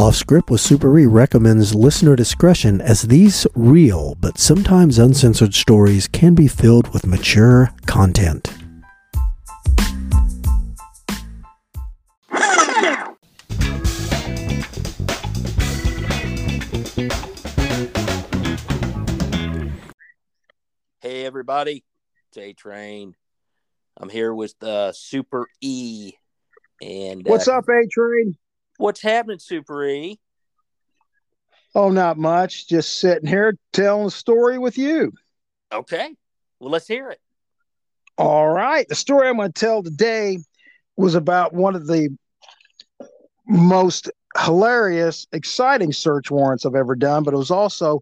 Off Script with Super E recommends listener discretion as these real but sometimes uncensored stories can be filled with mature content. Hey everybody, it's A Train. I'm here with uh, Super E. And What's uh, up, A Train? What's happening, Super E? Oh, not much. Just sitting here telling a story with you. Okay, well let's hear it. All right. The story I'm going to tell today was about one of the most hilarious, exciting search warrants I've ever done, but it was also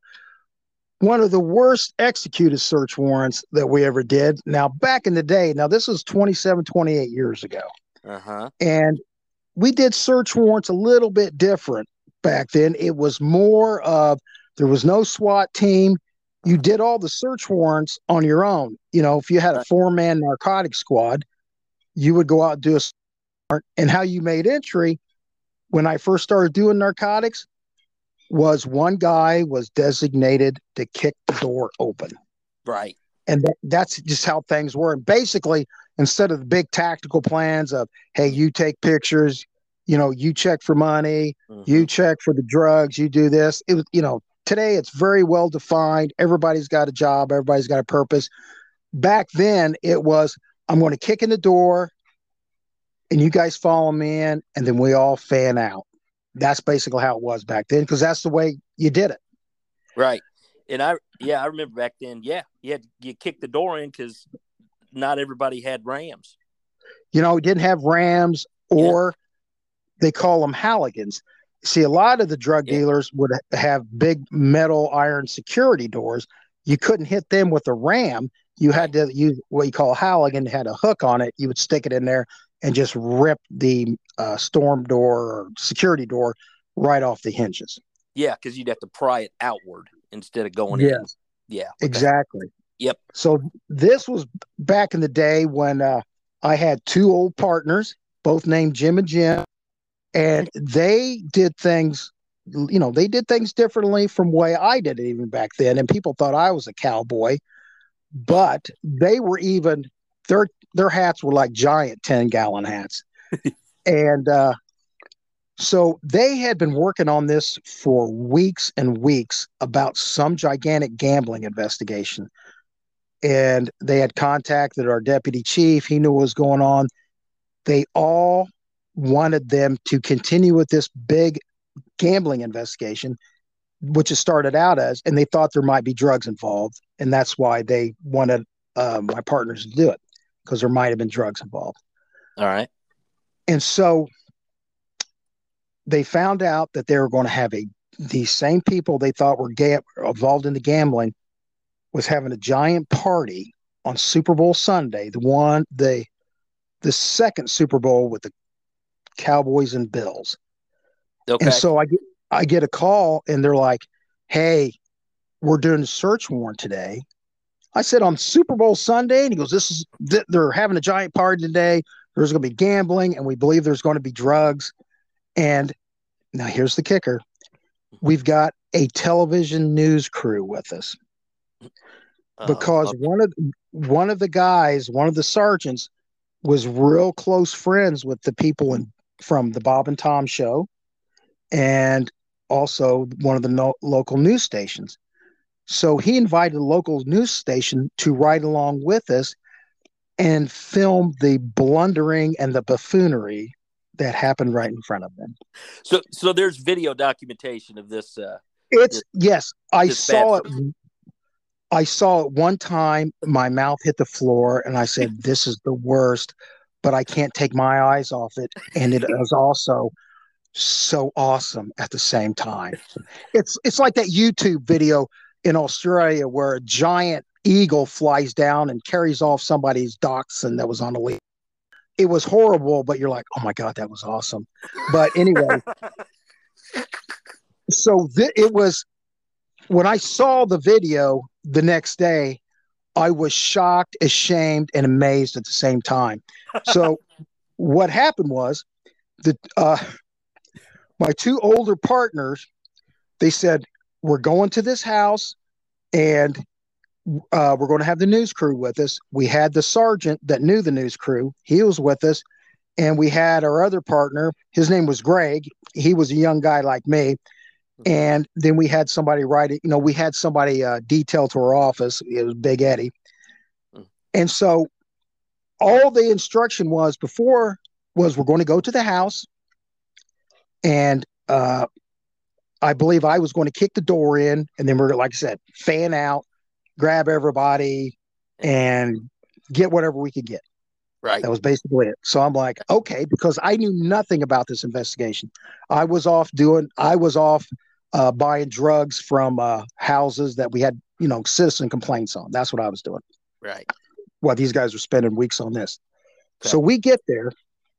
one of the worst executed search warrants that we ever did. Now, back in the day, now this was 27, 28 years ago. Uh huh. And we did search warrants a little bit different back then. It was more of there was no SWAT team. You did all the search warrants on your own. You know, if you had a four man narcotic squad, you would go out and do a warrant. And how you made entry when I first started doing narcotics was one guy was designated to kick the door open. Right. And that, that's just how things were. And basically, instead of the big tactical plans of, hey, you take pictures, you know, you check for money, Mhm. you check for the drugs, you do this. It was, you know, today it's very well defined. Everybody's got a job, everybody's got a purpose. Back then, it was, I'm going to kick in the door and you guys follow me in, and then we all fan out. That's basically how it was back then because that's the way you did it. Right. And I, yeah, I remember back then. Yeah, you had you kicked the door in because not everybody had Rams. You know, didn't have Rams or they call them Halligans. See, a lot of the drug Yeah. dealers would have big metal iron security doors. You couldn't hit them with a ram. You had to use what you call a Halligan, had a hook on it. You would stick it in there and just rip the uh, storm door or security door right off the hinges. Yeah, because you'd have to pry it outward instead of going in. Yes. Yeah. Exactly. Yep. So this was back in the day when uh, I had two old partners, both named Jim and Jim, and they did things. You know, they did things differently from way I did it even back then, and people thought I was a cowboy. But they were even their their hats were like giant ten gallon hats, and uh, so they had been working on this for weeks and weeks about some gigantic gambling investigation. And they had contacted our deputy chief. He knew what was going on. They all wanted them to continue with this big gambling investigation, which it started out as, and they thought there might be drugs involved. And that's why they wanted uh, my partners to do it, because there might have been drugs involved. All right. And so they found out that they were going to have a these same people they thought were ga- involved in the gambling was having a giant party on Super Bowl Sunday, the one the the second Super Bowl with the Cowboys and Bills. Okay. And so I get I get a call and they're like, "Hey, we're doing a search warrant today." I said on Super Bowl Sunday, and he goes, "This is th- they're having a giant party today. There's going to be gambling, and we believe there's going to be drugs." And now here's the kicker: we've got a television news crew with us Uh, because okay. one of one of the guys, one of the sergeants, was real close friends with the people in from the Bob and Tom show, and also one of the no, local news stations. So he invited the local news station to ride along with us and film the blundering and the buffoonery that happened right in front of them. so so there's video documentation of this. Uh, It's yes, I saw it. I saw it one time. My mouth hit the floor, and I said, "This is the worst," but I can't take my eyes off it. And it is also so awesome at the same time. It's it's like that YouTube video in Australia where a giant eagle flies down and carries off somebody's dachshund that was on a leash. It was horrible, but you're like, "Oh my god, that was awesome." But anyway, so th- it was when I saw the video the next day, I was shocked, ashamed, and amazed at the same time. So what happened was that uh, my two older partners, they said, We're going to this house and uh, we're going to have the news crew with us. We had the sergeant that knew the news crew, he was with us. And we had our other partner, his name was Greg. He was a young guy like me. And then we had somebody write it, you know, we had somebody uh, detailed to our office. It was Big Eddie. And so all the instruction was before was we're going to go to the house and uh, I believe I was going to kick the door in, and then we're like I said, fan out, grab everybody, and get whatever we could get. Right. That was basically it. So I'm like, okay, because I knew nothing about this investigation. I was off doing, I was off uh, buying drugs from uh, houses that we had, you know, citizen complaints on. That's what I was doing. Right. While these guys were spending weeks on this. Okay. So we get there,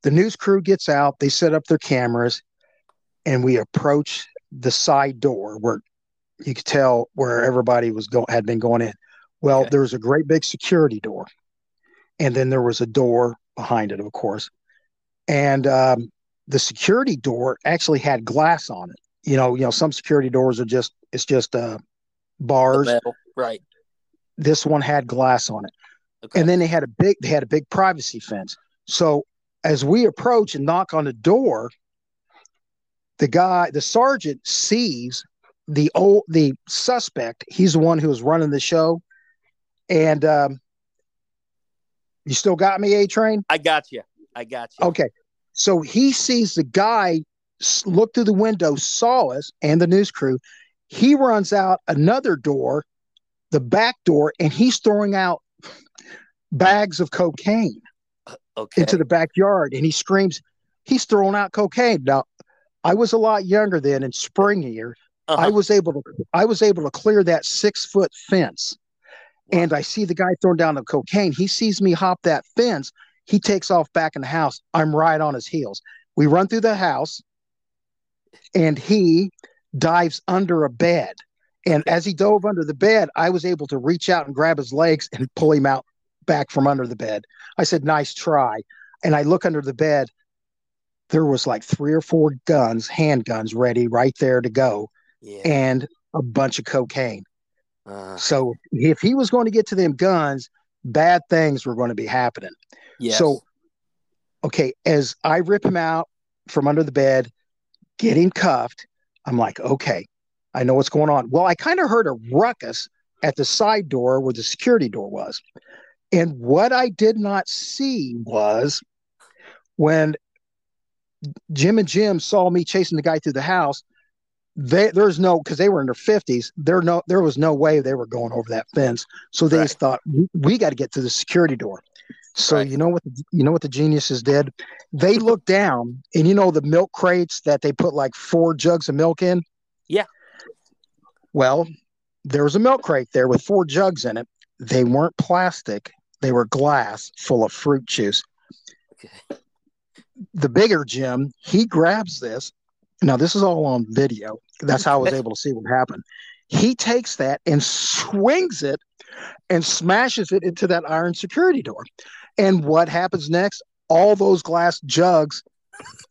the news crew gets out, they set up their cameras, and we approach the side door where you could tell where everybody was going had been going in. Well, okay. there was a great big security door, and then there was a door behind it, of course, and um, the security door actually had glass on it. You know, you know, some security doors are just it's just uh, bars, right? This one had glass on it, okay. and then they had a big they had a big privacy fence. So as we approach and knock on the door, the guy, the sergeant sees the old the suspect. He's the one who was running the show, and um, you still got me, A Train. I got you. I got you. Okay, so he sees the guy look through the window, saw us and the news crew. He runs out another door, the back door, and he's throwing out bags of cocaine okay. into the backyard, and he screams. He's throwing out cocaine. Now, I was a lot younger then and springier. Uh-huh. I was able to I was able to clear that six foot fence. Wow. And I see the guy throwing down the cocaine. He sees me hop that fence. He takes off back in the house. I'm right on his heels. We run through the house and he dives under a bed. And as he dove under the bed, I was able to reach out and grab his legs and pull him out back from under the bed. I said, Nice try. And I look under the bed there was like three or four guns, handguns ready right there to go, yeah. and a bunch of cocaine. Uh, so if he was going to get to them guns, bad things were going to be happening. Yes. So, okay, as I rip him out from under the bed, get him cuffed, I'm like, okay, I know what's going on. Well, I kind of heard a ruckus at the side door where the security door was. And what I did not see was when Jim and Jim saw me chasing the guy through the house. They, there's no because they were in their 50s. There no there was no way they were going over that fence. So they right. thought we, we got to get to the security door. So right. you know what the, you know what the geniuses did? They looked down and you know the milk crates that they put like four jugs of milk in. Yeah. Well, there was a milk crate there with four jugs in it. They weren't plastic; they were glass full of fruit juice. Okay the bigger Jim, he grabs this. Now, this is all on video. That's how I was able to see what happened. He takes that and swings it and smashes it into that iron security door. And what happens next? All those glass jugs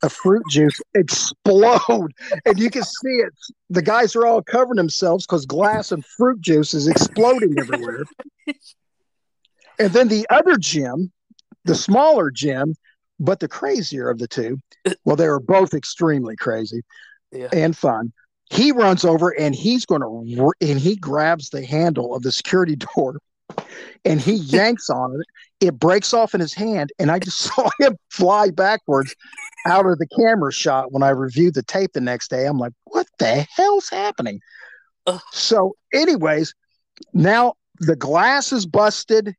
of fruit juice explode. And you can see it. The guys are all covering themselves because glass and fruit juice is exploding everywhere. and then the other Jim, the smaller Jim, but the crazier of the two, uh, well, they were both extremely crazy yeah. and fun. He runs over and he's going to, and he grabs the handle of the security door and he yanks on it. It breaks off in his hand, and I just saw him fly backwards out of the camera shot when I reviewed the tape the next day. I'm like, what the hell's happening? Ugh. So, anyways, now the glass is busted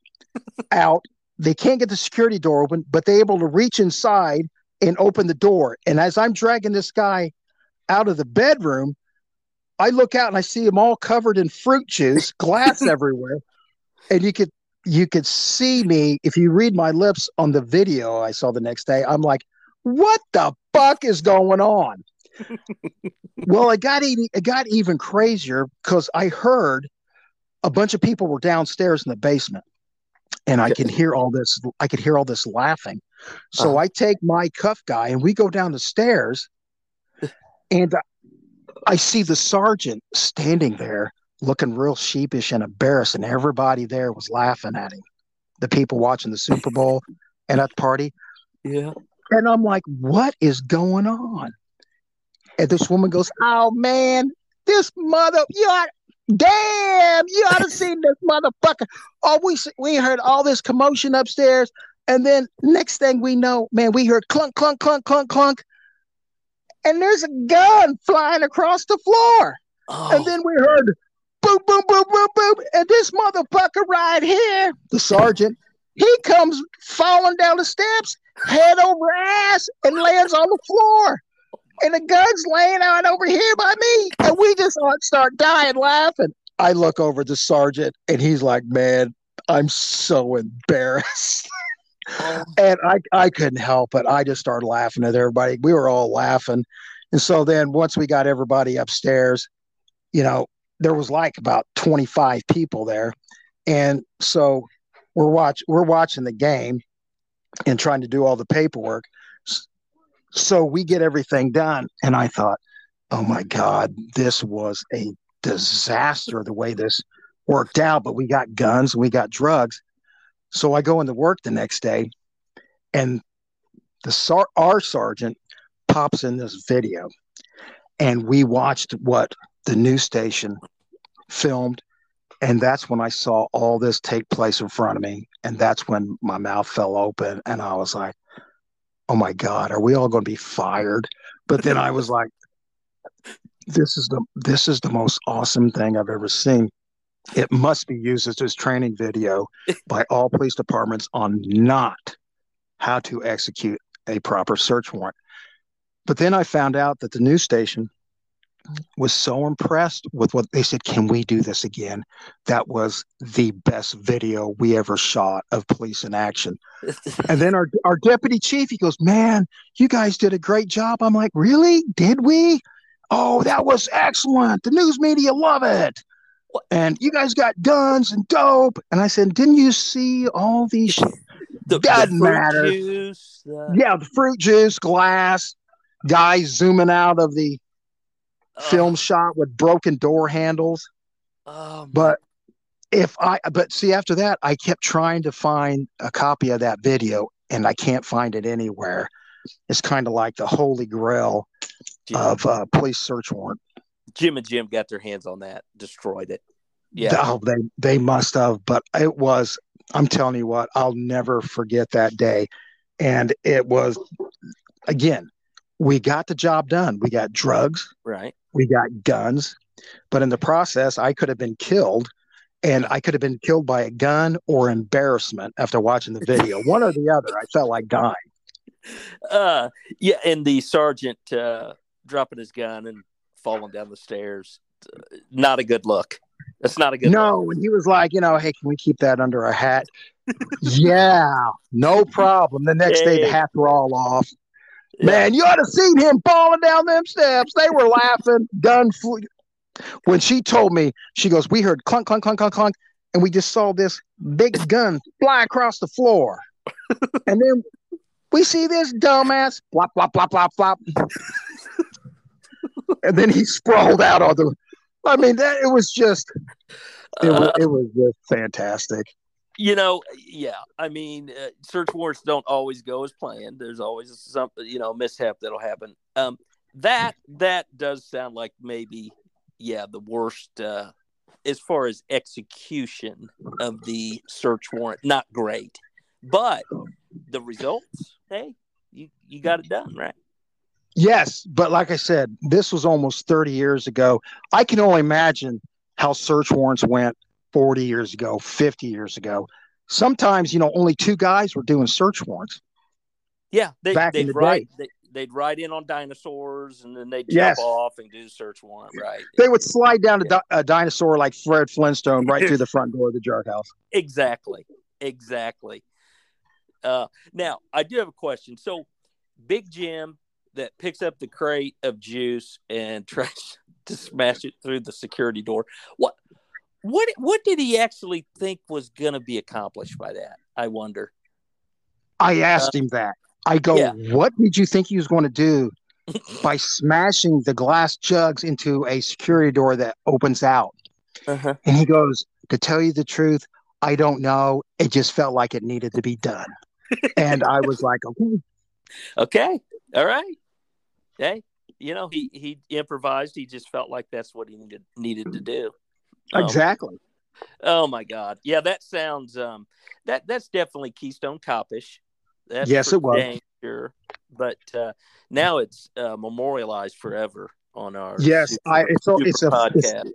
out they can't get the security door open, but they're able to reach inside and open the door. And as I'm dragging this guy out of the bedroom, I look out and I see him all covered in fruit juice, glass everywhere. And you could you could see me if you read my lips on the video I saw the next day. I'm like, what the fuck is going on? well, it got even, it got even crazier because I heard a bunch of people were downstairs in the basement and I can hear all this. I could hear all this laughing. So uh-huh. I take my cuff guy and we go down the stairs. And I see the sergeant standing there looking real sheepish and embarrassed, and everybody there was laughing at him. The people watching the Super Bowl and at the party. Yeah. And I'm like, what is going on? And this woman goes, Oh man, this mother, you damn, you ought to seen this motherfucker. Oh, we we heard all this commotion upstairs. And then next thing we know, man, we heard clunk, clunk, clunk, clunk, clunk. And there's a gun flying across the floor. Oh, And then we heard boom, boom, boom, boom, boom. And this motherfucker right here, the sergeant, he comes falling down the steps, head over ass, and lands on the floor. And the gun's laying out over here by me. And we just all start dying laughing. I look over the sergeant, and he's like, Man, I'm so embarrassed. And I, I couldn't help it. I just started laughing at everybody. We were all laughing. And so then once we got everybody upstairs, you know, there was like about 25 people there. And so we're watch we're watching the game and trying to do all the paperwork. So we get everything done. And I thought, oh my God, this was a disaster the way this worked out. But we got guns, we got drugs. So I go into work the next day and the sar- our sergeant pops in this video and we watched what the news station filmed and that's when i saw all this take place in front of me and that's when my mouth fell open and i was like oh my god are we all going to be fired but then i was like this is the this is the most awesome thing i've ever seen it must be used as this training video by all police departments on not how to execute a proper search warrant. But then I found out that the news station was so impressed with what they said, Can we do this again? That was the best video we ever shot of police in action. And then our, our deputy chief, he goes, Man, you guys did a great job. I'm like, Really? Did we? Oh, that was excellent. The news media love it. And you guys got guns and dope. And I said, Didn't you see all these the, Doesn't matter. Juice, the- yeah, the fruit juice, glass, guys zooming out of the film shot with broken door handles. Oh, But if I, but see, after that, I kept trying to find a copy of that video and I can't find it anywhere. It's kind of like the holy grail Jim, of uh, police search warrant. Jim and Jim got their hands on that, destroyed it. Yeah. Oh, they, they must have, but it was, I'm telling you what, I'll never forget that day. And it was, again, we got the job done. We got drugs, Right. we got guns, but in the process, I could have been killed, and I could have been killed by a gun or embarrassment after watching the video. One or the other. I felt like dying. Uh, yeah, and the sergeant uh, dropping his gun and falling down the stairs. Uh, not a good look. That's not a good. No, look. and he was like, you know, hey, can we keep that under our hat? yeah, no problem. The next day, the Hey. hats were all off. Man, you ought to seen him falling down them steps. They were laughing. Gun flew. When she told me, she goes, "We heard clunk, clunk, clunk, clunk, clunk, and we just saw this big gun fly across the floor, and then we see this dumbass flop, flop, flop, flop, flop, and then he sprawled out on the. I mean, that it was just, it was, Uh, it was just fantastic. You know, yeah. I mean, uh, search warrants don't always go as planned. There's always some, you know, mishap that'll happen. Um, that that does sound like maybe, yeah, the worst uh, as far as execution of the search warrant. Not great, but the results, hey, you you got it done, right? Yes, but like I said, this was almost 30 years ago. I can only imagine how search warrants went 40 years ago, 50 years ago. Sometimes, you know, only two guys were doing search warrants. Yeah, they, Back in they'd the ride they, they'd ride in on dinosaurs and then they'd jump Yes. off and do the search warrant, right? They would slide down a, di- a dinosaur like Fred Flintstone right through the front door of the jerk house. Exactly. Exactly. Uh, now, I do have a question. So, Big Jim that picks up the crate of juice and tries to smash it through the security door. What what what did he actually think was going to be accomplished by that? I wonder. I asked him that. I go, Yeah. what did you think he was going to do by smashing the glass jugs into a security door that opens out. Uh-huh. And he goes, To tell you the truth, I don't know. It just felt like it needed to be done. and I was like, Okay. Okay. All right. Hey, you know, he he improvised. He just felt like that's what he needed needed to do. Um, Exactly. Oh my God. Yeah, that sounds um that that's definitely Keystone Copish. That's Yes, it was. sure. But uh now it's uh memorialized forever on our Yes, super- I it's a it's a it's, podcast.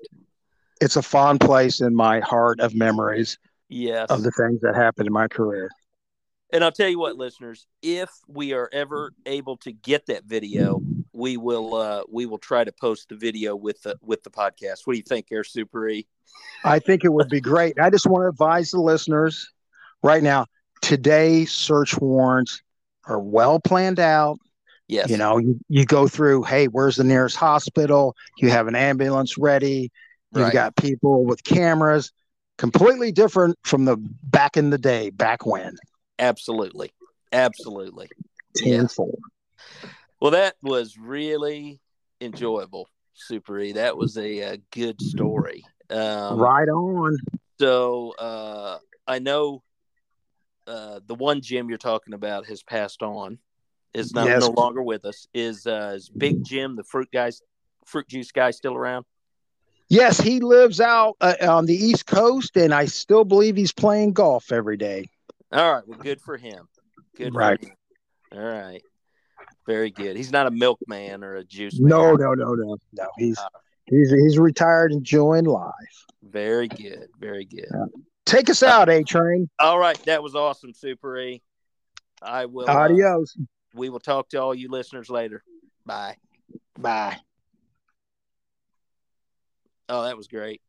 it's a fond place in my heart of memories yes. of the things that happened in my career. And I'll tell you what, listeners, if we are ever able to get that video, we will uh we will try to post the video with the with the podcast. What do you think, Air Super E? I think it would be great. I just want to advise the listeners right now. Today, search warrants are well planned out. Yes. You know, you, you go through, hey, where's the nearest hospital? You have an ambulance ready. You've Right. got people with cameras. Completely different from the back in the day, back when. Absolutely. Absolutely. Yeah. Well, that was really enjoyable, Super E. That was a, uh good story. Um, right on. So uh, I know uh, the one Jim you're talking about has passed on, is not Yes. no longer with us. Is uh, is Big Jim, the fruit guy, fruit juice guy, still around? Yes, he lives out uh, on the East Coast, and I still believe he's playing golf every day. All right. Well, good for him. Good. Right. For him. All right. Very good. He's not a milkman or a juice. man. No, no, no, no, no. He's he's he's retired, enjoying life. Very good. Very good. Take us out, A Train. All right, that was awesome, Super E. I will. uh, Adios. we will talk to all you listeners later. Bye. Bye. Oh, that was great.